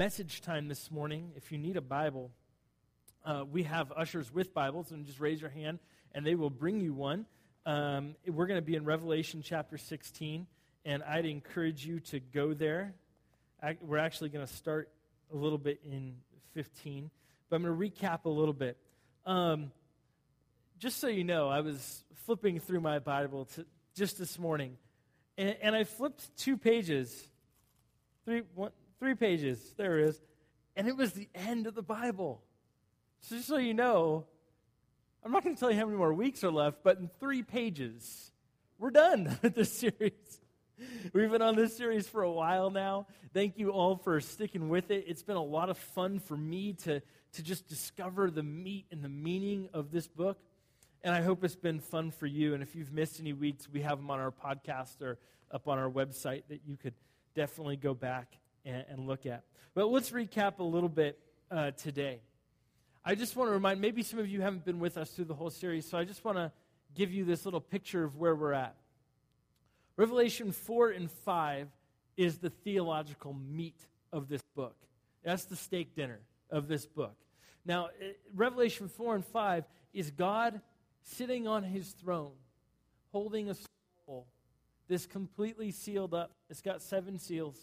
message time this morning. If you need a Bible, uh, we have ushers with Bibles, and just raise your hand, and they will bring you one. Um, we're going to be in Revelation chapter 16, and I'd encourage you to go there. I, we're actually going to start a little bit in 15, but I'm going to recap a little bit. Um, just so you know, I was flipping through my Bible to, just this morning, and, and I flipped two pages, three, one, three pages, there it is, and it was the end of the Bible. So just so you know, I'm not going to tell you how many more weeks are left, but in three pages, we're done with this series. We've been on this series for a while now. Thank you all for sticking with it. It's been a lot of fun for me to, to just discover the meat and the meaning of this book. And I hope it's been fun for you. And if you've missed any weeks, we have them on our podcast or up on our website that you could definitely go back and, and look at. But let's recap a little bit uh, today. I just want to remind maybe some of you haven't been with us through the whole series, so I just want to give you this little picture of where we're at. Revelation 4 and 5 is the theological meat of this book. That's the steak dinner of this book. Now, Revelation 4 and 5 is God sitting on his throne, holding a scroll, this completely sealed up. It's got seven seals.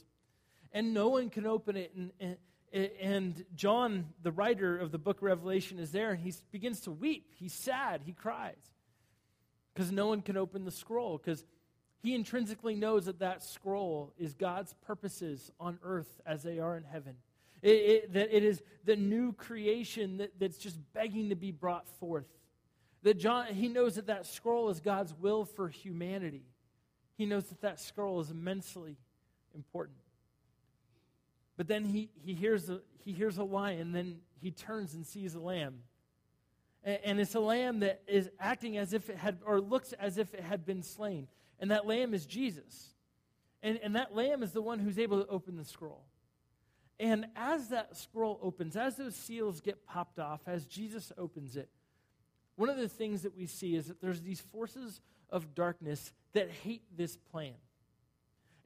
And no one can open it. And, and, and John, the writer of the book of Revelation, is there and he begins to weep. He's sad. He cries because no one can open the scroll because he intrinsically knows that that scroll is God's purposes on earth as they are in heaven. It, it, that it is the new creation that, that's just begging to be brought forth. That John, he knows that that scroll is God's will for humanity. He knows that that scroll is immensely important. But then he, he, hears a, he hears a lion, then he turns and sees a lamb. And, and it's a lamb that is acting as if it had, or looks as if it had been slain. And that lamb is Jesus. And, and that lamb is the one who's able to open the scroll. And as that scroll opens, as those seals get popped off, as Jesus opens it, one of the things that we see is that there's these forces of darkness that hate this plan.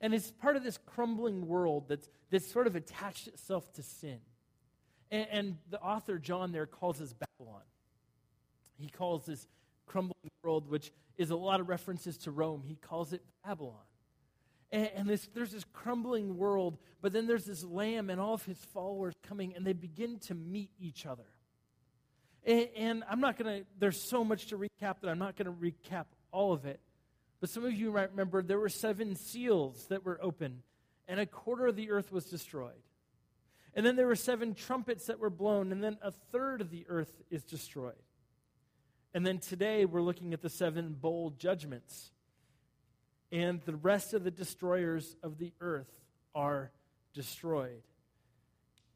And it's part of this crumbling world that's, that's sort of attached itself to sin. And, and the author, John, there calls this Babylon. He calls this crumbling world, which is a lot of references to Rome, he calls it Babylon. And, and this, there's this crumbling world, but then there's this lamb and all of his followers coming, and they begin to meet each other. And, and I'm not going to, there's so much to recap that I'm not going to recap all of it. But some of you might remember there were seven seals that were open, and a quarter of the earth was destroyed. And then there were seven trumpets that were blown, and then a third of the earth is destroyed. And then today we're looking at the seven bowl judgments. And the rest of the destroyers of the earth are destroyed.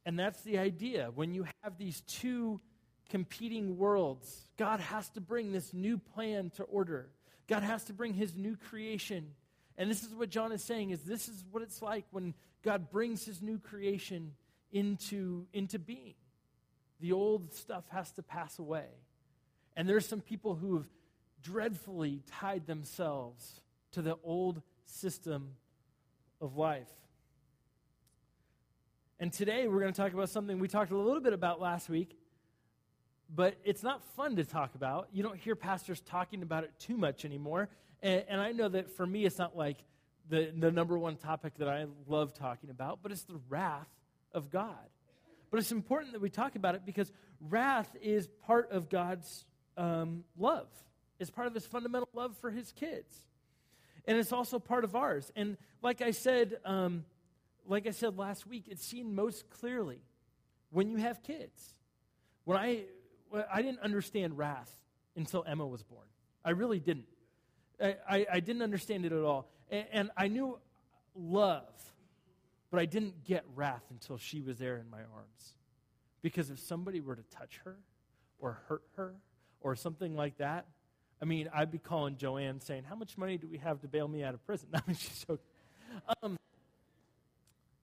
And that's the idea. When you have these two competing worlds. God has to bring this new plan to order. God has to bring his new creation. And this is what John is saying is this is what it's like when God brings his new creation into, into being. The old stuff has to pass away. And there's some people who have dreadfully tied themselves to the old system of life. And today we're going to talk about something we talked a little bit about last week, but it's not fun to talk about. You don't hear pastors talking about it too much anymore. And, and, I know that for me, it's not like the, the number one topic that I love talking about, but it's the wrath of God. But it's important that we talk about it because wrath is part of God's um, love, it's part of his fundamental love for his kids. And it's also part of ours. And like I said, um, like I said last week, it's seen most clearly when you have kids. When I I didn't understand wrath until Emma was born. I really didn't. I, I, I didn't understand it at all. And, and I knew love, but I didn't get wrath until she was there in my arms. Because if somebody were to touch her or hurt her or something like that, I mean, I'd be calling Joanne saying, How much money do we have to bail me out of prison? I mean, she's joking. Um,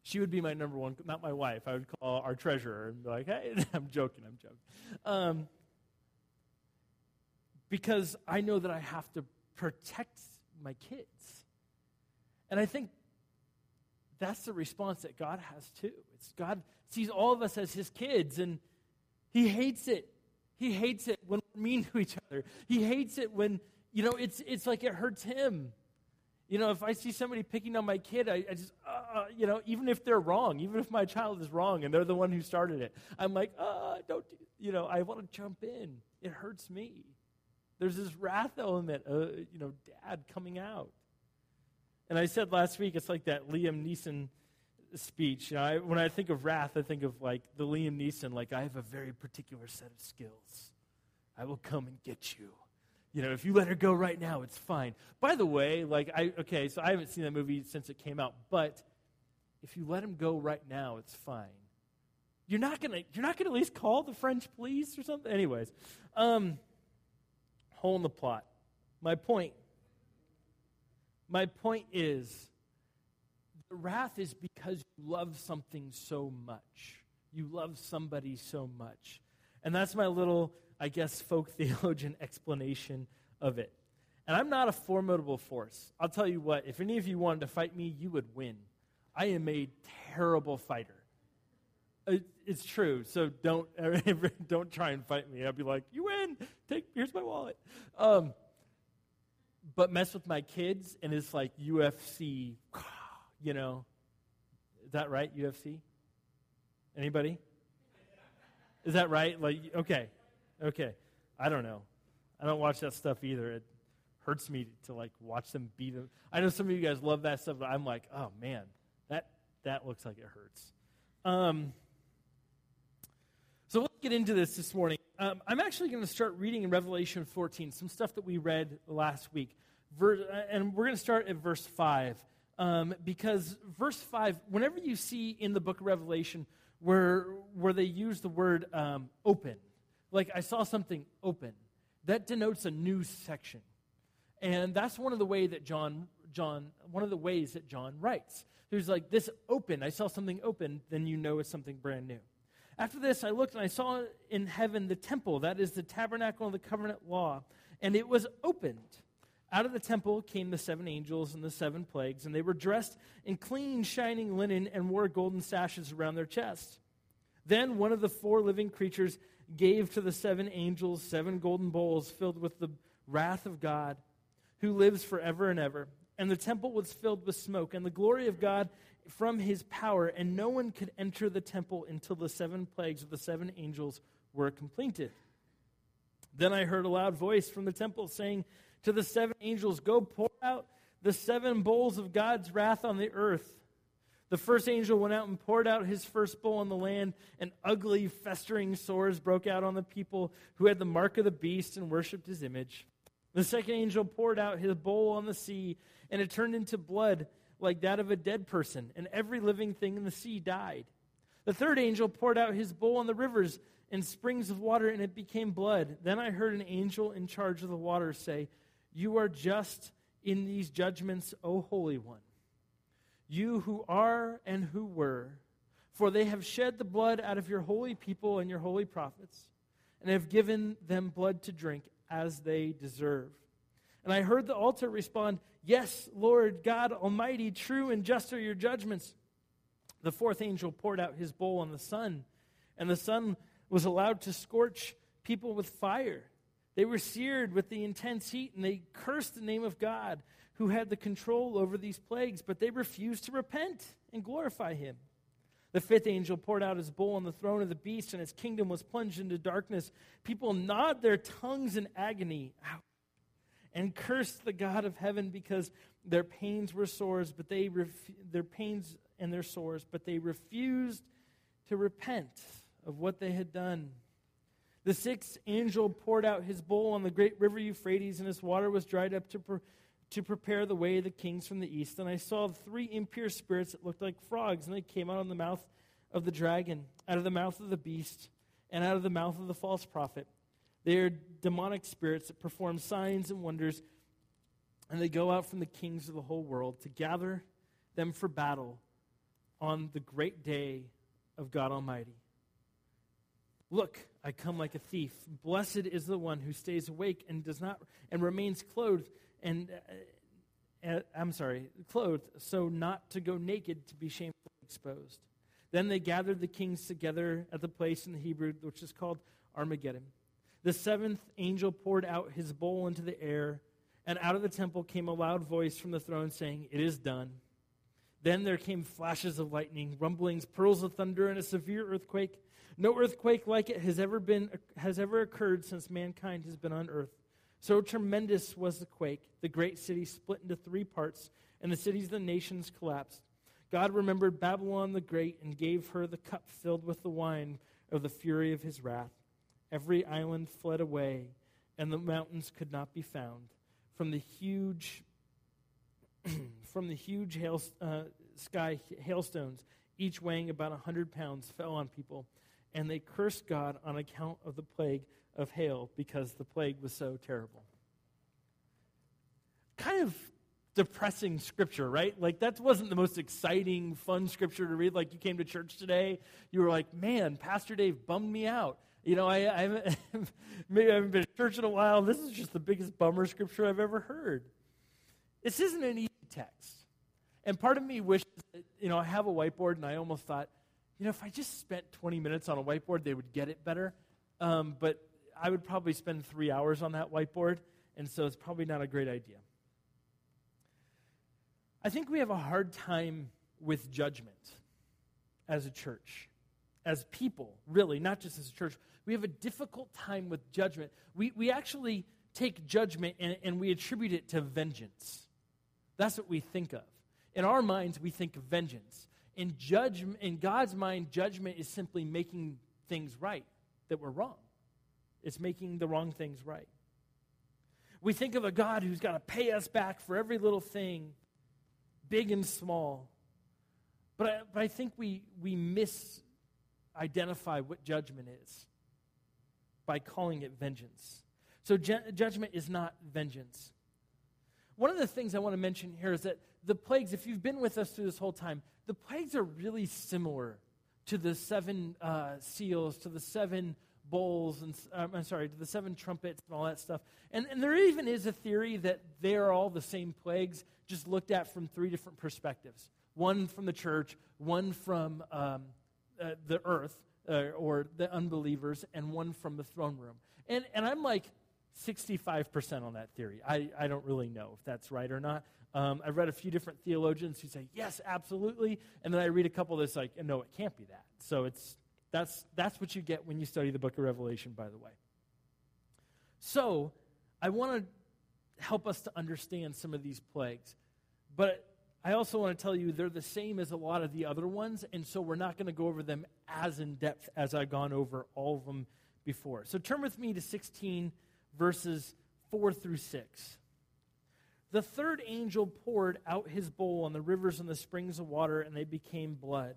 she would be my number one, not my wife. I would call our treasurer and be like, hey, I'm joking, I'm joking. Um, because I know that I have to protect my kids. And I think that's the response that God has too. It's God sees all of us as his kids and he hates it. He hates it when we're mean to each other. He hates it when, you know, it's, it's like it hurts him. You know, if I see somebody picking on my kid, I, I just, uh, uh you know, even if they're wrong, even if my child is wrong and they're the one who started it, I'm like, uh, don't, do, you know, I want to jump in. It hurts me. There's this wrath element, uh, you know, dad coming out. And I said last week, it's like that Liam Neeson speech. You know, I, when I think of wrath, I think of like the Liam Neeson, like, I have a very particular set of skills. I will come and get you. You know, if you let her go right now, it's fine. By the way, like, I, okay, so I haven't seen that movie since it came out, but if you let him go right now, it's fine. You're not gonna, you're not gonna at least call the French police or something? Anyways, um, hole in the plot. My point, my point is, the wrath is because you love something so much. You love somebody so much. And that's my little, I guess, folk theologian explanation of it. And I'm not a formidable force. I'll tell you what, if any of you wanted to fight me, you would win. I am a terrible fighter. It's true. So don't don't try and fight me. I'll be like, you win. Take here's my wallet. Um, but mess with my kids, and it's like UFC you know. Is that right, UFC? Anybody? Is that right? Like, okay, okay. I don't know. I don't watch that stuff either. It hurts me to like watch them beat them. I know some of you guys love that stuff, but I'm like, oh man, that that looks like it hurts. Um, so let's get into this this morning. Um, I'm actually going to start reading in Revelation 14, some stuff that we read last week, Ver- and we're going to start at verse five um, because verse 5, whenever you see in the book of Revelation where, where they use the word um, open, like I saw something open, that denotes a new section. And that's one of the way that John, John, one of the ways that John writes. There's like this open, I saw something open, then you know it's something brand new. After this, I looked and I saw in heaven the temple, that is the tabernacle of the covenant law, and it was opened. Out of the temple came the seven angels and the seven plagues, and they were dressed in clean, shining linen and wore golden sashes around their chests. Then one of the four living creatures gave to the seven angels seven golden bowls filled with the wrath of God, who lives forever and ever. And the temple was filled with smoke and the glory of God from his power, and no one could enter the temple until the seven plagues of the seven angels were completed. Then I heard a loud voice from the temple saying, to the seven angels, Go pour out the seven bowls of God's wrath on the earth. The first angel went out and poured out his first bowl on the land, and ugly, festering sores broke out on the people who had the mark of the beast and worshipped his image. The second angel poured out his bowl on the sea, and it turned into blood like that of a dead person, and every living thing in the sea died. The third angel poured out his bowl on the rivers and springs of water, and it became blood. Then I heard an angel in charge of the water say, you are just in these judgments, O Holy One. You who are and who were, for they have shed the blood out of your holy people and your holy prophets, and have given them blood to drink as they deserve. And I heard the altar respond, Yes, Lord God Almighty, true and just are your judgments. The fourth angel poured out his bowl on the sun, and the sun was allowed to scorch people with fire. They were seared with the intense heat and they cursed the name of God who had the control over these plagues, but they refused to repent and glorify him. The fifth angel poured out his bowl on the throne of the beast, and its kingdom was plunged into darkness. People gnawed their tongues in agony and cursed the God of heaven because their pains were sores, but they ref- their pains and their sores, but they refused to repent of what they had done. The sixth angel poured out his bowl on the great river Euphrates, and its water was dried up to, pre- to prepare the way of the kings from the east. And I saw three impure spirits that looked like frogs, and they came out of the mouth of the dragon, out of the mouth of the beast, and out of the mouth of the false prophet. They are demonic spirits that perform signs and wonders, and they go out from the kings of the whole world to gather them for battle on the great day of God Almighty. Look, I come like a thief. Blessed is the one who stays awake and does not and remains clothed and uh, I'm sorry, clothed, so not to go naked to be shamefully exposed. Then they gathered the kings together at the place in the Hebrew which is called Armageddon. The seventh angel poured out his bowl into the air, and out of the temple came a loud voice from the throne saying, It is done. Then there came flashes of lightning, rumblings, pearls of thunder, and a severe earthquake. No earthquake like it has ever been has ever occurred since mankind has been on earth. So tremendous was the quake. The great city split into three parts, and the cities of the nations collapsed. God remembered Babylon the Great and gave her the cup filled with the wine of the fury of his wrath. Every island fled away, and the mountains could not be found. From the huge, from the huge hail, uh, sky hailstones, each weighing about a hundred pounds, fell on people, and they cursed God on account of the plague of hail because the plague was so terrible. Kind of depressing scripture, right? Like, that wasn't the most exciting, fun scripture to read. Like, you came to church today, you were like, man, Pastor Dave bummed me out. You know, I, I haven't, maybe I haven't been to church in a while. This is just the biggest bummer scripture I've ever heard. This isn't an easy text. And part of me wishes, that, you know, I have a whiteboard, and I almost thought, you know, if I just spent 20 minutes on a whiteboard, they would get it better. Um, but I would probably spend three hours on that whiteboard, and so it's probably not a great idea. I think we have a hard time with judgment as a church, as people, really, not just as a church. We have a difficult time with judgment. We, we actually take judgment and, and we attribute it to vengeance. That's what we think of. In our minds, we think of vengeance. In, judgment, in God's mind, judgment is simply making things right that were wrong. It's making the wrong things right. We think of a God who's got to pay us back for every little thing, big and small. But I, but I think we, we misidentify what judgment is by calling it vengeance. So, ju- judgment is not vengeance. One of the things I want to mention here is that the plagues, if you've been with us through this whole time, the plagues are really similar to the seven uh, seals, to the seven bowls, and um, I'm sorry, to the seven trumpets and all that stuff. And, and there even is a theory that they are all the same plagues, just looked at from three different perspectives one from the church, one from um, uh, the earth uh, or the unbelievers, and one from the throne room. And, and I'm like 65% on that theory. I, I don't really know if that's right or not. Um, I've read a few different theologians who say, yes, absolutely. And then I read a couple that's like, no, it can't be that. So it's that's, that's what you get when you study the book of Revelation, by the way. So, I want to help us to understand some of these plagues. But I also want to tell you they're the same as a lot of the other ones, and so we're not going to go over them as in depth as I've gone over all of them before. So turn with me to 16, verses 4 through 6. The third angel poured out his bowl on the rivers and the springs of water, and they became blood.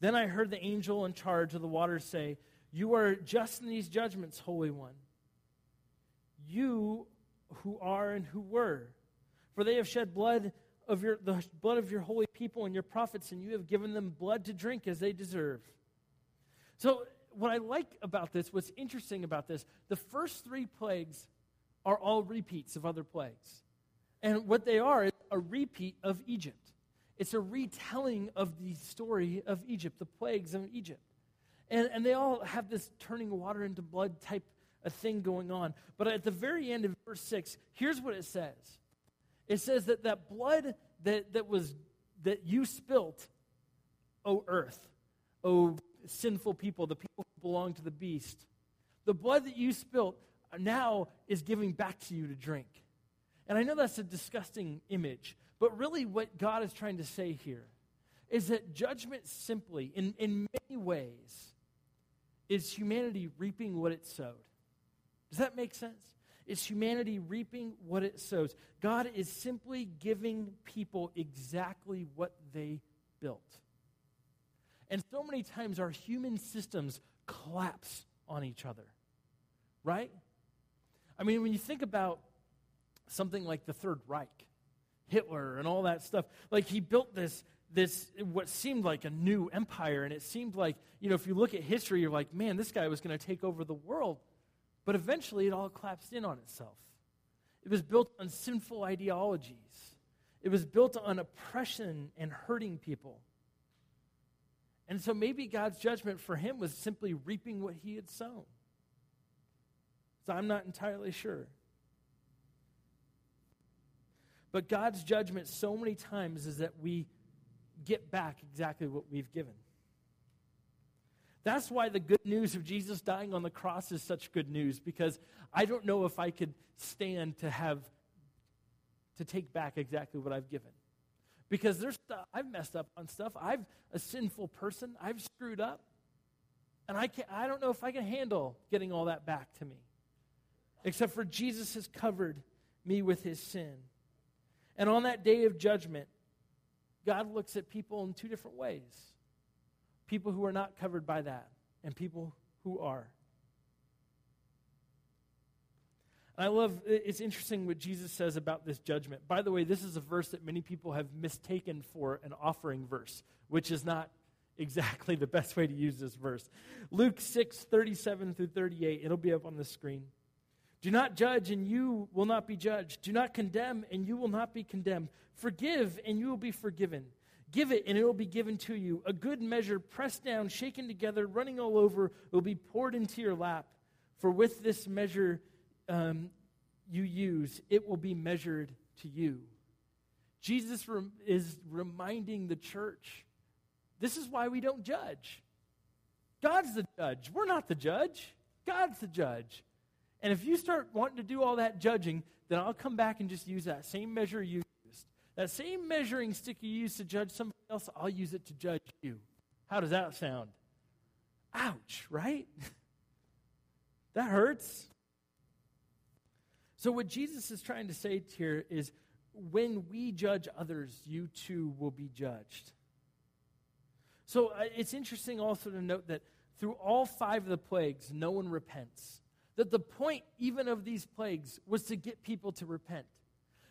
Then I heard the angel in charge of the waters say, You are just in these judgments, Holy One. You who are and who were. For they have shed blood of your, the blood of your holy people and your prophets, and you have given them blood to drink as they deserve. So, what I like about this, what's interesting about this, the first three plagues are all repeats of other plagues. And what they are is a repeat of Egypt. It's a retelling of the story of Egypt, the plagues of Egypt. And, and they all have this turning water into blood type of thing going on. But at the very end of verse 6, here's what it says it says that that blood that, that was that you spilt, O earth, O sinful people, the people who belong to the beast, the blood that you spilt now is giving back to you to drink. And I know that's a disgusting image, but really, what God is trying to say here is that judgment simply, in, in many ways, is humanity reaping what it sowed. Does that make sense? Is humanity reaping what it sows. God is simply giving people exactly what they built. And so many times our human systems collapse on each other, right? I mean, when you think about something like the Third Reich, Hitler and all that stuff. Like he built this this what seemed like a new empire and it seemed like, you know, if you look at history you're like, man, this guy was going to take over the world. But eventually it all collapsed in on itself. It was built on sinful ideologies. It was built on oppression and hurting people. And so maybe God's judgment for him was simply reaping what he had sown. So I'm not entirely sure. But God's judgment so many times is that we get back exactly what we've given. That's why the good news of Jesus dying on the cross is such good news because I don't know if I could stand to have to take back exactly what I've given. Because there's stuff I've messed up on stuff. I'm a sinful person. I've screwed up. And I can I don't know if I can handle getting all that back to me. Except for Jesus has covered me with his sin. And on that day of judgment, God looks at people in two different ways people who are not covered by that, and people who are. I love, it's interesting what Jesus says about this judgment. By the way, this is a verse that many people have mistaken for an offering verse, which is not exactly the best way to use this verse. Luke 6, 37 through 38, it'll be up on the screen. Do not judge, and you will not be judged. Do not condemn, and you will not be condemned. Forgive, and you will be forgiven. Give it, and it will be given to you. A good measure, pressed down, shaken together, running all over, will be poured into your lap. For with this measure um, you use, it will be measured to you. Jesus rem- is reminding the church this is why we don't judge. God's the judge. We're not the judge, God's the judge. And if you start wanting to do all that judging, then I'll come back and just use that same measure you used. That same measuring stick you used to judge somebody else, I'll use it to judge you. How does that sound? Ouch, right? that hurts. So, what Jesus is trying to say here is when we judge others, you too will be judged. So, uh, it's interesting also to note that through all five of the plagues, no one repents that the point even of these plagues was to get people to repent.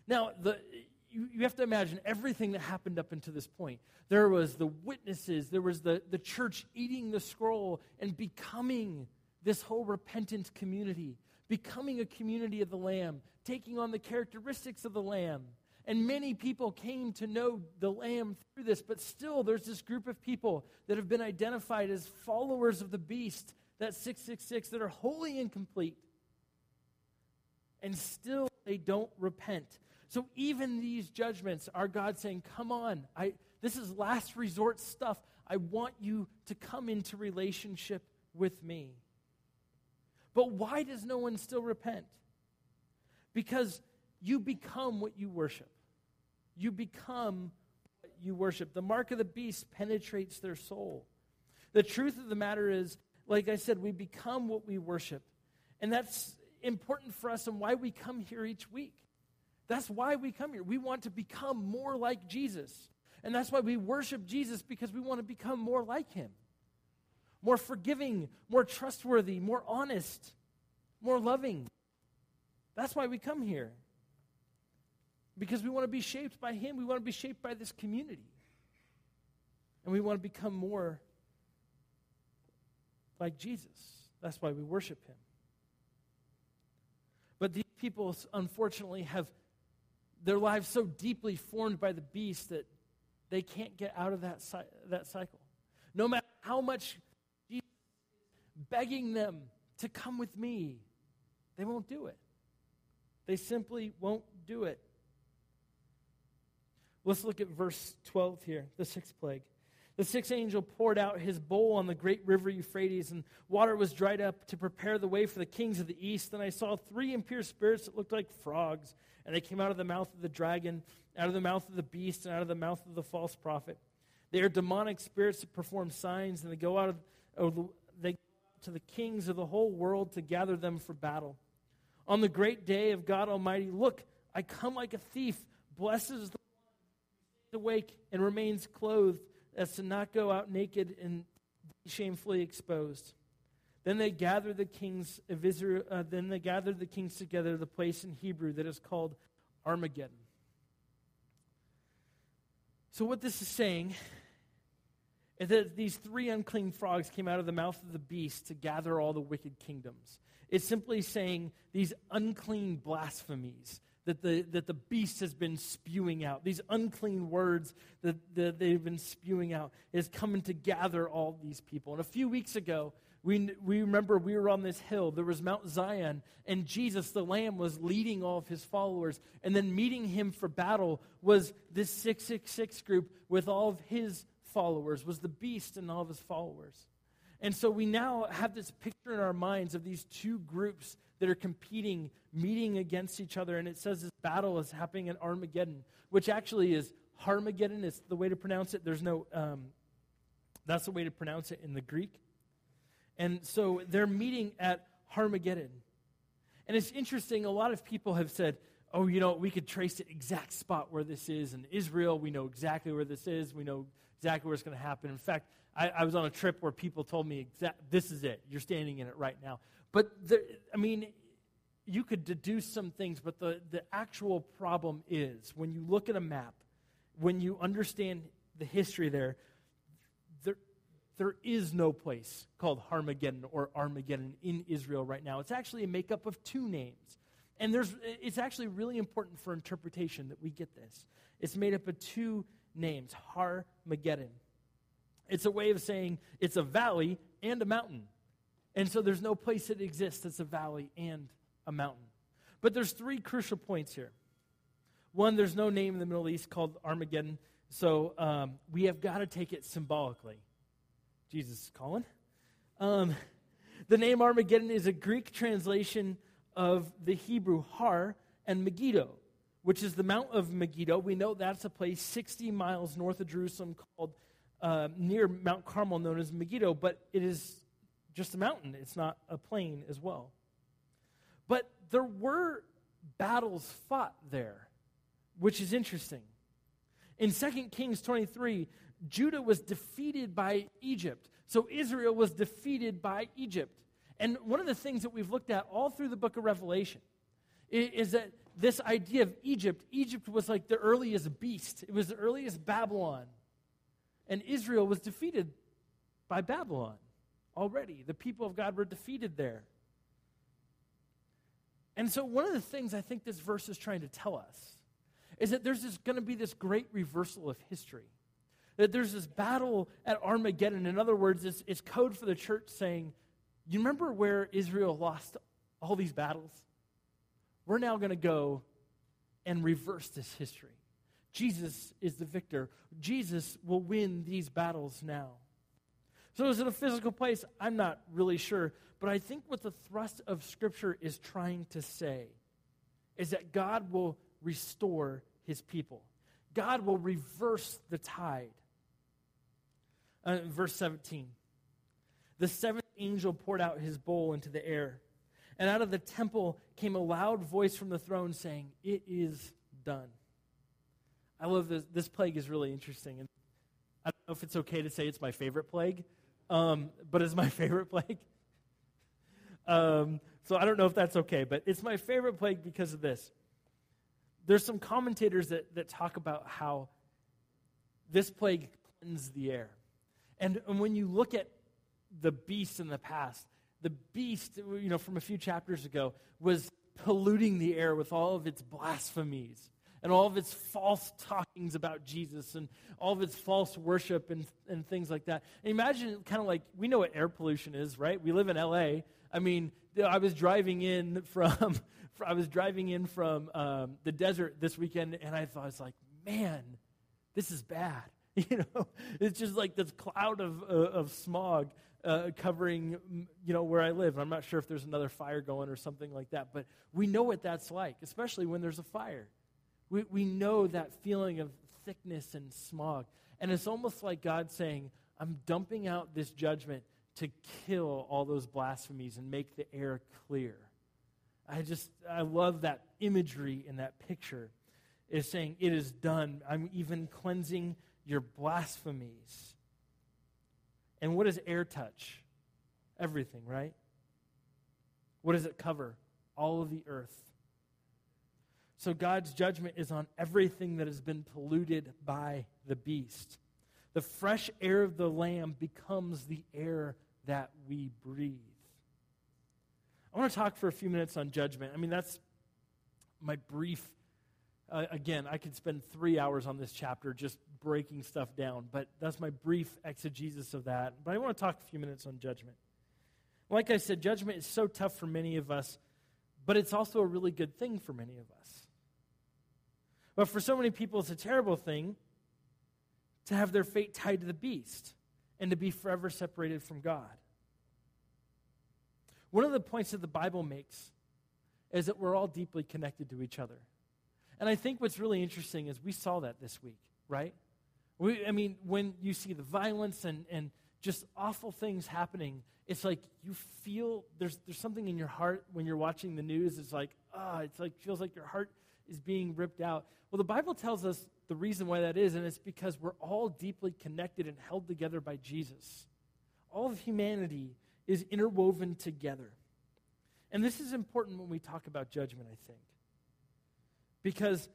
Now, the, you, you have to imagine everything that happened up until this point. There was the witnesses, there was the, the church eating the scroll and becoming this whole repentant community, becoming a community of the Lamb, taking on the characteristics of the Lamb. And many people came to know the Lamb through this, but still there's this group of people that have been identified as followers of the beast that 666 that are wholly incomplete. And still they don't repent. So even these judgments are God saying, Come on, I, this is last resort stuff. I want you to come into relationship with me. But why does no one still repent? Because you become what you worship. You become what you worship. The mark of the beast penetrates their soul. The truth of the matter is, like I said, we become what we worship. And that's important for us and why we come here each week. That's why we come here. We want to become more like Jesus. And that's why we worship Jesus because we want to become more like him. More forgiving, more trustworthy, more honest, more loving. That's why we come here. Because we want to be shaped by him. We want to be shaped by this community. And we want to become more like Jesus. That's why we worship him. But these people, unfortunately, have their lives so deeply formed by the beast that they can't get out of that, that cycle. No matter how much Jesus begging them to come with me, they won't do it. They simply won't do it. Let's look at verse 12 here, the sixth plague. The sixth angel poured out his bowl on the great river Euphrates, and water was dried up to prepare the way for the kings of the east. And I saw three impure spirits that looked like frogs, and they came out of the mouth of the dragon, out of the mouth of the beast, and out of the mouth of the false prophet. They are demonic spirits that perform signs, and they go out of, they go to the kings of the whole world to gather them for battle. On the great day of God Almighty, look, I come like a thief. Blessed is the one who awake and remains clothed as to not go out naked and shamefully exposed. Then they gathered the kings. Uh, then they gathered the kings together to the place in Hebrew that is called Armageddon. So what this is saying is that these three unclean frogs came out of the mouth of the beast to gather all the wicked kingdoms. It's simply saying these unclean blasphemies that the, that the beast has been spewing out, these unclean words that, that they've been spewing out, is coming to gather all these people. And a few weeks ago, we, we remember we were on this hill. There was Mount Zion, and Jesus, the Lamb, was leading all of his followers. And then meeting him for battle was this 666 group with all of his followers, was the beast and all of his followers. And so we now have this picture in our minds of these two groups that are competing, meeting against each other. And it says this battle is happening at Armageddon, which actually is Harmageddon, is the way to pronounce it. There's no, um, that's the way to pronounce it in the Greek. And so they're meeting at Harmageddon. And it's interesting, a lot of people have said, oh, you know, we could trace the exact spot where this is in Israel. We know exactly where this is. We know exactly where it's going to happen. In fact, I, I, was on a trip where people told me, exact, this is it. You're standing in it right now. But, I mean, you could deduce some things, but the, the actual problem is when you look at a map, when you understand the history there, there, there is no place called Harmageddon or Armageddon in Israel right now. It's actually a makeup of two names. And there's, it's actually really important for interpretation that we get this. It's made up of two names, Harmageddon. It's a way of saying it's a valley and a mountain. And so there's no place that exists that's a valley and a mountain. But there's three crucial points here. One, there's no name in the Middle East called Armageddon, so um, we have got to take it symbolically. Jesus is calling. Um, the name Armageddon is a Greek translation of the Hebrew Har and Megiddo, which is the Mount of Megiddo. We know that's a place 60 miles north of Jerusalem called uh, near Mount Carmel, known as Megiddo, but it is just a mountain, it's not a plain as well. But there were battles fought there, which is interesting. In 2 Kings 23, Judah was defeated by Egypt. So Israel was defeated by Egypt. And one of the things that we've looked at all through the book of Revelation is that this idea of Egypt, Egypt was like the earliest beast, it was the earliest Babylon. And Israel was defeated by Babylon already. The people of God were defeated there. And so, one of the things I think this verse is trying to tell us is that there's going to be this great reversal of history. That there's this battle at Armageddon. In other words, it's, it's code for the church saying, You remember where Israel lost all these battles? We're now going to go and reverse this history. Jesus is the victor. Jesus will win these battles now. So, is it a physical place? I'm not really sure. But I think what the thrust of Scripture is trying to say is that God will restore his people, God will reverse the tide. Uh, verse 17 The seventh angel poured out his bowl into the air, and out of the temple came a loud voice from the throne saying, It is done. I love this. This plague is really interesting. And I don't know if it's okay to say it's my favorite plague, um, but it's my favorite plague. Um, so I don't know if that's okay, but it's my favorite plague because of this. There's some commentators that, that talk about how this plague cleansed the air. And, and when you look at the beast in the past, the beast, you know, from a few chapters ago, was polluting the air with all of its blasphemies and all of its false talkings about Jesus and all of its false worship and, and things like that. And imagine kind of like we know what air pollution is, right? We live in LA. I mean, I was driving in from, I was driving in from um, the desert this weekend, and I thought, it's like, man, this is bad. You know, it's just like this cloud of, uh, of smog uh, covering, you know, where I live. I'm not sure if there's another fire going or something like that, but we know what that's like, especially when there's a fire. We, we know that feeling of thickness and smog. And it's almost like God saying, I'm dumping out this judgment to kill all those blasphemies and make the air clear. I just, I love that imagery in that picture. Is saying, It is done. I'm even cleansing your blasphemies. And what does air touch? Everything, right? What does it cover? All of the earth. So God's judgment is on everything that has been polluted by the beast. The fresh air of the Lamb becomes the air that we breathe. I want to talk for a few minutes on judgment. I mean, that's my brief. Uh, again, I could spend three hours on this chapter just breaking stuff down, but that's my brief exegesis of that. But I want to talk a few minutes on judgment. Like I said, judgment is so tough for many of us, but it's also a really good thing for many of us. But for so many people, it's a terrible thing to have their fate tied to the beast and to be forever separated from God. One of the points that the Bible makes is that we're all deeply connected to each other. And I think what's really interesting is we saw that this week, right? We, I mean, when you see the violence and, and just awful things happening, it's like you feel there's, there's something in your heart when you're watching the news. It's like, ah, it's like feels like your heart is being ripped out. Well, the Bible tells us the reason why that is, and it's because we're all deeply connected and held together by Jesus. All of humanity is interwoven together. And this is important when we talk about judgment, I think, because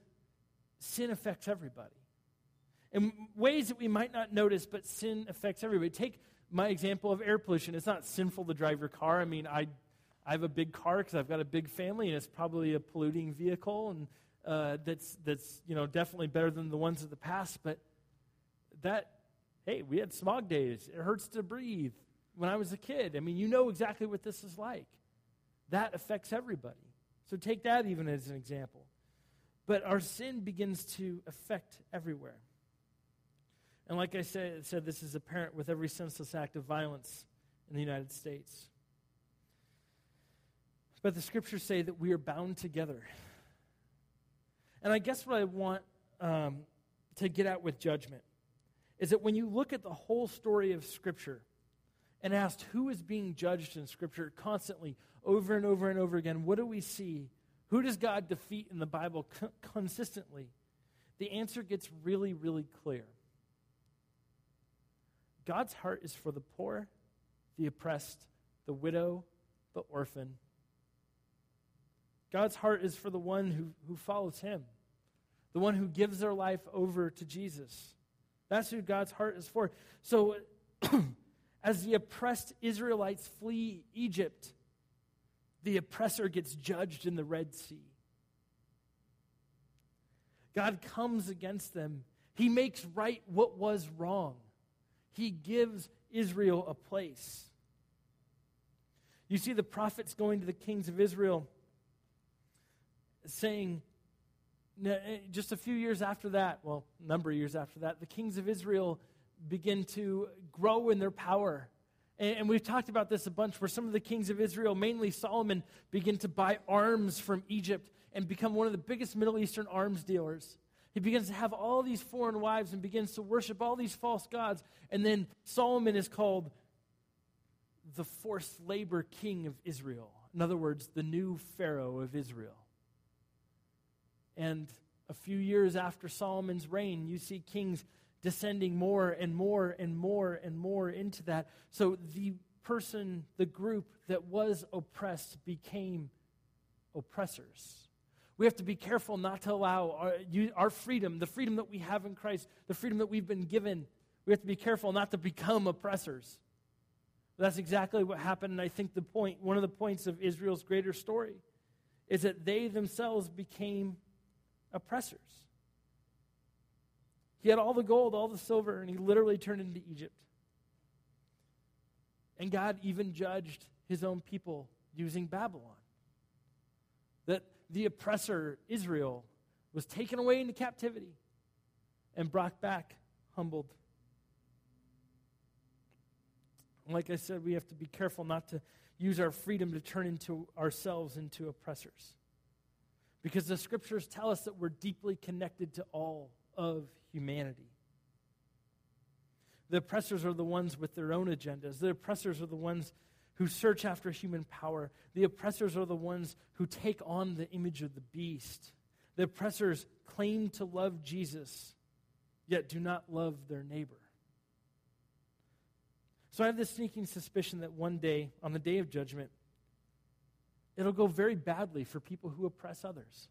sin affects everybody. In ways that we might not notice, but sin affects everybody. Take my example of air pollution. It's not sinful to drive your car. I mean, I, I have a big car because I've got a big family, and it's probably a polluting vehicle, and uh, that's, that's you know, definitely better than the ones of the past. But that, hey, we had smog days. It hurts to breathe when I was a kid. I mean, you know exactly what this is like. That affects everybody. So take that even as an example. But our sin begins to affect everywhere. And like I said, said, this is apparent with every senseless act of violence in the United States. But the scriptures say that we are bound together. And I guess what I want um, to get at with judgment is that when you look at the whole story of Scripture, and asked who is being judged in Scripture constantly, over and over and over again, what do we see? Who does God defeat in the Bible co- consistently? The answer gets really, really clear. God's heart is for the poor, the oppressed, the widow, the orphan. God's heart is for the one who, who follows him, the one who gives their life over to Jesus. That's who God's heart is for. So, As the oppressed Israelites flee Egypt, the oppressor gets judged in the Red Sea. God comes against them. He makes right what was wrong. He gives Israel a place. You see the prophets going to the kings of Israel saying, Eh, just a few years after that, well, a number of years after that, the kings of Israel begin to grow in their power. And, and, we've talked about this a bunch where some of the kings of Israel, mainly Solomon, begin to buy arms from Egypt and become one of the biggest Middle Eastern arms dealers. He begins to have all these foreign wives and begins to worship all these false gods. And then Solomon is called the forced labor king of Israel. In other words, the new Pharaoh of Israel. And a few years after Solomon's reign, you see kings descending more and more and more and more into that. So the person, the group that was oppressed became oppressors. We have to be careful not to allow our, our, freedom, the freedom that we have in Christ, the freedom that we've been given, we have to be careful not to become oppressors. That's exactly what happened. And I think the point, one of the points of Israel's greater story is that they themselves became oppressors. He had all the gold, all the silver, and he literally turned into Egypt. And God even judged his own people using Babylon. That the oppressor, Israel, was taken away into captivity and brought back humbled. like I said, we have to be careful not to use our freedom to turn into ourselves into oppressors. Because the scriptures tell us that we're deeply connected to all of humanity. The oppressors are the ones with their own agendas. The oppressors are the ones who search after human power. The oppressors are the ones who take on the image of the beast. The oppressors claim to love Jesus, yet do not love their neighbor. So I have this sneaking suspicion that one day, on the day of judgment, it'll go very badly for people who oppress others.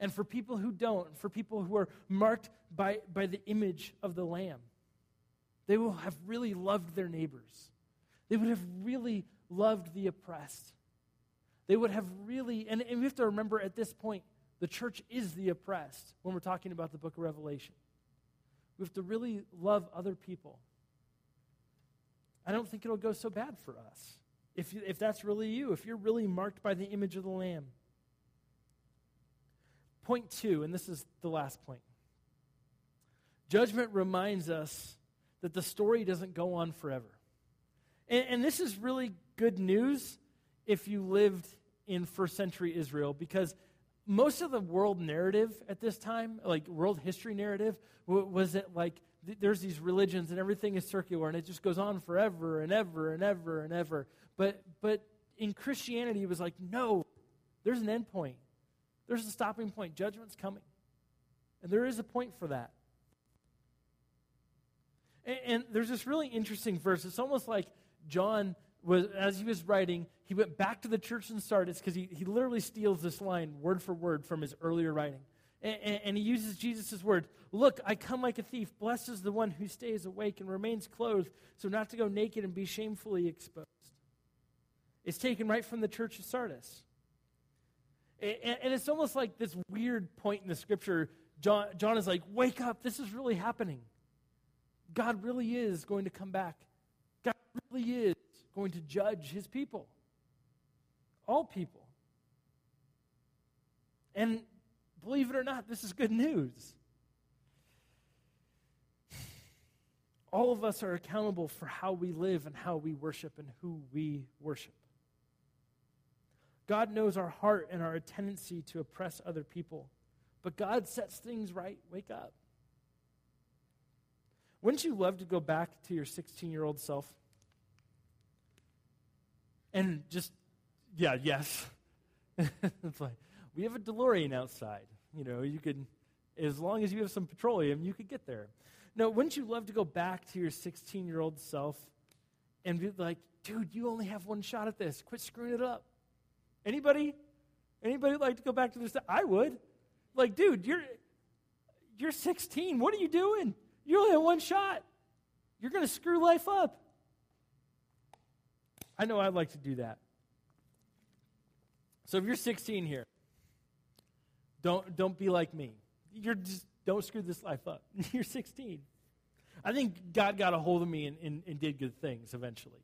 and for people who don't, for people who are marked by, by the image of the Lamb. They will have really loved their neighbors. They would have really loved the oppressed. They would have really, and, and we have to remember at this point, the church is the oppressed when we're talking about the book of Revelation. We have to really love other people. I don't think it'll go so bad for us if, if that's really you, if you're really marked by the image of the Lamb. Point two, and this is the last point judgment reminds us that the story doesn't go on forever. And, and this is really good news if you lived in first century Israel because most of the world narrative at this time, like world history narrative, was that like th- there's these religions and everything is circular and it just goes on forever and ever and ever and ever. But but in Christianity, it was like no, there's an end point. There's a stopping point. Judgment's coming, and there is a point for that. And, and there's this really interesting verse. It's almost like John was, as he was writing, he went back to the church in Sardis because he, he literally steals this line word for word from his earlier writing. And, and, he uses Jesus' word Look, I come like a thief. Blessed is the one who stays awake and remains clothed, so not to go naked and be shamefully exposed. It's taken right from the church of Sardis. And, and it's almost like this weird point in the scripture. John, John is like, Wake up, this is really happening. God really is going to come back. God really is going to judge his people. All people. And believe it or not, this is good news. All of us are accountable for how we live and how we worship and who we worship. God knows our heart and our tendency to oppress other people, but God sets things right. Wake up. Wouldn't you love to go back to your 16 year old self? And just, yeah, yes. it's like, we have a DeLorean outside. You know, you could, as long as you have some petroleum, you could get there. Now, wouldn't you love to go back to your 16 year old self and be like, dude, you only have one shot at this. Quit screwing it up. Anybody? Anybody like to go back to this? I would. Like, dude, you're you're 16. What are you doing? You only have one shot. You're going to screw life up. I know I'd like to do that. So if you're 16 here, don't don't be like me. You're just don't screw this life up. you're 16. I think God got a hold of me and, and, and did good things eventually.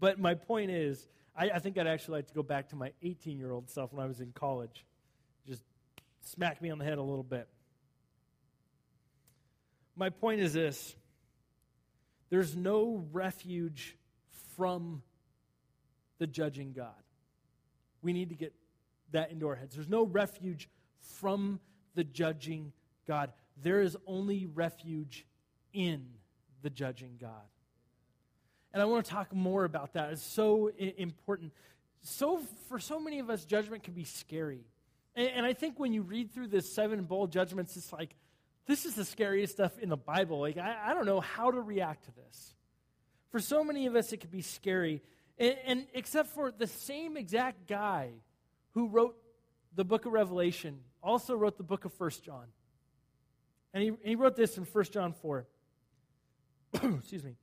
But my point is, I, I think I'd actually like to go back to my 18 year old self when I was in college. Just smack me on the head a little bit. My point is this there's no refuge from the judging God. We need to get that into our heads. There's no refuge from the judging God. There is only refuge in the judging God. And I want to talk more about that. It's so important. So, for so many of us, judgment can be scary. And, and I think when you read through the seven bowl judgments, it's like, this is the scariest stuff in the Bible. Like, I, I don't know how to react to this. For so many of us, it can be scary. And, and except for the same exact guy who wrote the book of Revelation, also wrote the book of First John. And he, he wrote this in First John 4. Excuse me.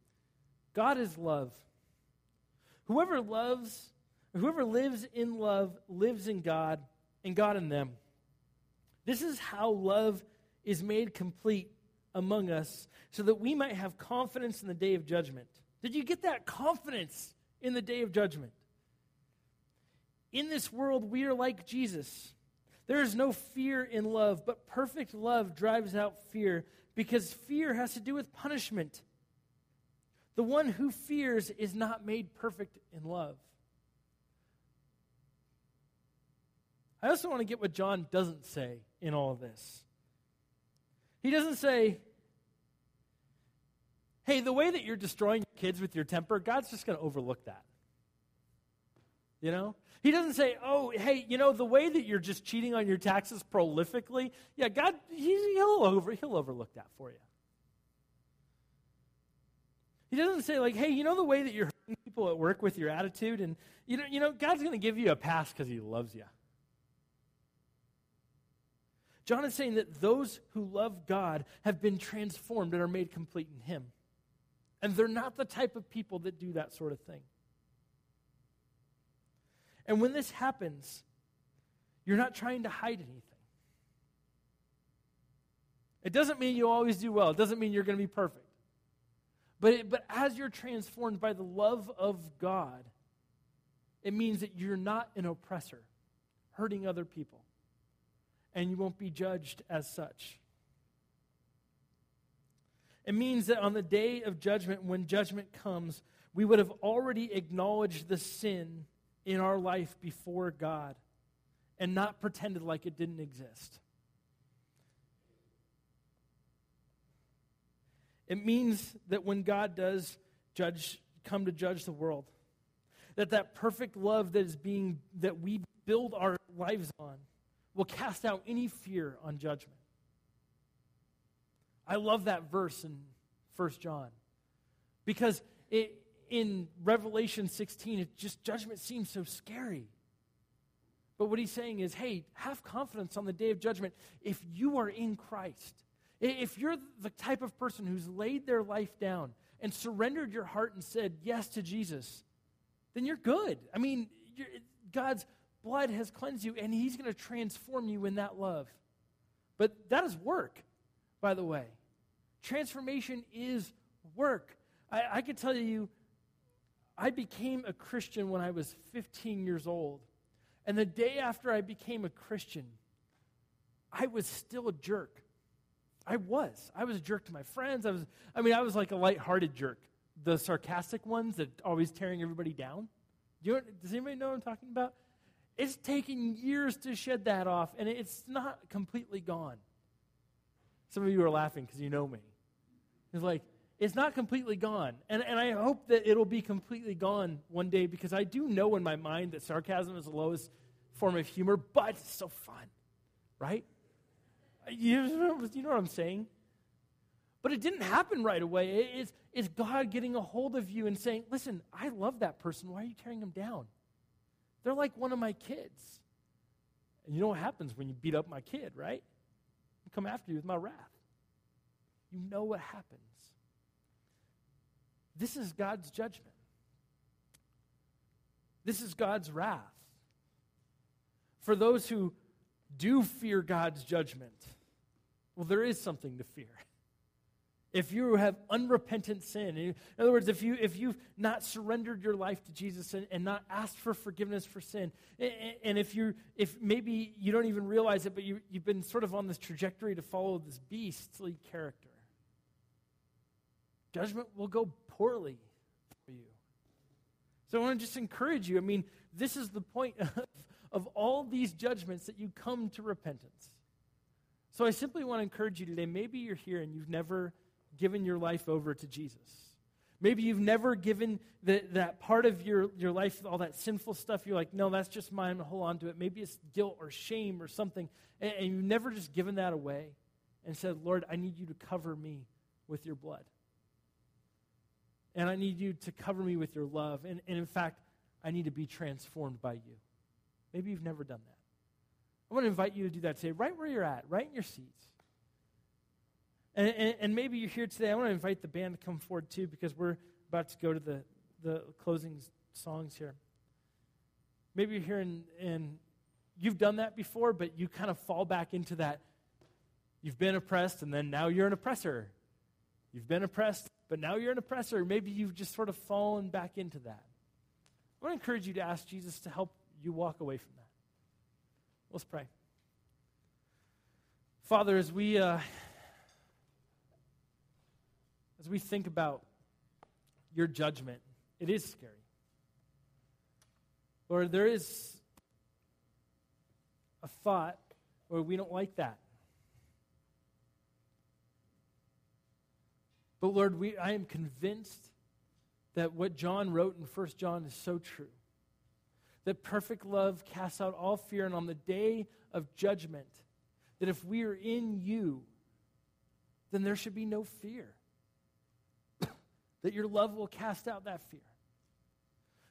God is love. Whoever loves, whoever lives in love lives in God and God in them. This is how love is made complete among us so that we might have confidence in the day of judgment. Did you get that confidence in the day of judgment? In this world, we are like Jesus. There is no fear in love, but perfect love drives out fear because fear has to do with punishment. The one who fears is not made perfect in love. I also want to get what John doesn't say in all of this. He doesn't say, hey, the way that you're destroying your kids with your temper, God's just going to overlook that. You know? He doesn't say, oh, hey, you know, the way that you're just cheating on your taxes prolifically, yeah, God, he'll, over, he'll overlook that for you. He doesn't say, like, hey, you know the way that you're hurting people at work with your attitude? And, you know, you know God's going to give you a pass because he loves you. John is saying that those who love God have been transformed and are made complete in Him. And they're not the type of people that do that sort of thing. And when this happens, you're not trying to hide anything. It doesn't mean you always do well, it doesn't mean you're going to be perfect. But, it, but as you're transformed by the love of God, it means that you're not an oppressor, hurting other people, and you won't be judged as such. It means that on the day of judgment, when judgment comes, we would have already acknowledged the sin in our life before God and not pretended like it didn't exist. It means that when God does judge, come to judge the world, that that perfect love that is being that we build our lives on will cast out any fear on judgment. I love that verse in 1 John because it, in Revelation 16, it just judgment seems so scary. But what he's saying is, hey, have confidence on the day of judgment if you are in Christ. If you're the type of person who's laid their life down and surrendered your heart and said yes to Jesus, then you're good. I mean, God's blood has cleansed you, and He's going to transform you in that love. But that is work, by the way. Transformation is work. I, I can tell you, I became a Christian when I was 15 years old. And the day after I became a Christian, I was still a jerk. I was. I was a jerk to my friends. I was I mean, I was like a light-hearted jerk. The sarcastic ones that always tearing everybody down. Do you, does anybody know what I'm talking about? It's taken years to shed that off, and it's not completely gone. Some of you are laughing because you know me. It's like, it's not completely gone. And, and I hope that it'll be completely gone one day because I do know in my mind that sarcasm is the lowest form of humor, but it's so fun, right? You know, you know what I'm saying? But it didn't happen right away. It's, it's God getting a hold of you and saying, Listen, I love that person. Why are you tearing them down? They're like one of my kids. And you know what happens when you beat up my kid, right? I come after you with my wrath. You know what happens. This is God's judgment. This is God's wrath. For those who do fear God's judgment, well, there is something to fear. If you have unrepentant sin, in other words, if, you, if you've not surrendered your life to Jesus and, and not asked for forgiveness for sin, and, and if, you if maybe you don't even realize it, but you, you've been sort of on this trajectory to follow this beastly character, judgment will go poorly for you. So I want to just encourage you. I mean, this is the point of, of all these judgments that you come to repentance. So I simply want to encourage you today. Maybe you're here and you've never given your life over to Jesus. Maybe you've never given the, that part of your, your life, all that sinful stuff, you're like, no, that's just mine, I'm hold on to it. Maybe it's guilt or shame or something, and, and you've never just given that away and said, Lord, I need you to cover me with your blood. And I need you to cover me with your love. And, and in fact, I need to be transformed by you. Maybe you've never done that. I want to invite you to do that today, right where you're at, right in your seats. And, and, and, maybe you're here today. I want to invite the band to come forward too, because we're about to go to the, the closing songs here. Maybe you're here and, and you've done that before, but you kind of fall back into that. You've been oppressed, and then now you're an oppressor. You've been oppressed, but now you're an oppressor. Maybe you've just sort of fallen back into that. I want to encourage you to ask Jesus to help you walk away from that. Let's pray. Father, as we uh, as we think about your judgment, it is scary. Lord, there is a thought where we don't like that. But Lord, we, I am convinced that what John wrote in 1 John is so true that perfect love casts out all fear, and on the day of judgment, that if we are in you, then there should be no fear. that your love will cast out that fear.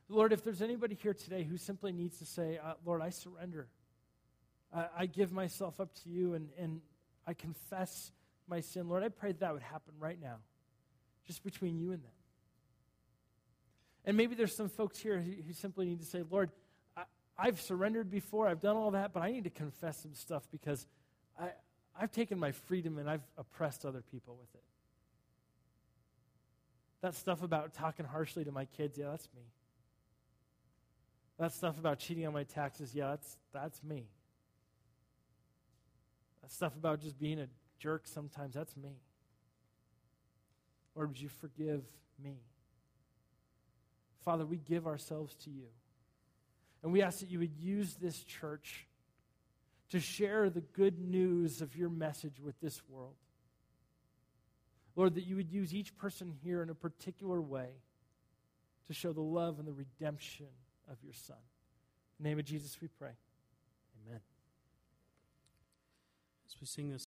Lord, if there's anybody here today who simply needs to say, uh, Lord, I surrender. I, I give myself up to you and, and I confess my sin. Lord, I pray that, that would happen right now, just between you and them. And maybe there's some folks here who, simply need to say, Lord, I, I've surrendered before, I've done all that, but I need to confess some stuff because I, I've taken my freedom and I've oppressed other people with it. That stuff about talking harshly to my kids, yeah, that's me. That stuff about cheating on my taxes, yeah, that's, that's me. That stuff about just being a jerk sometimes, that's me. Lord, would you forgive me? Father, we give ourselves to you. And we ask that you would use this church to share the good news of your message with this world. Lord, that you would use each person here in a particular way to show the love and the redemption of your Son. In the name of Jesus, we pray. Amen. As we sing this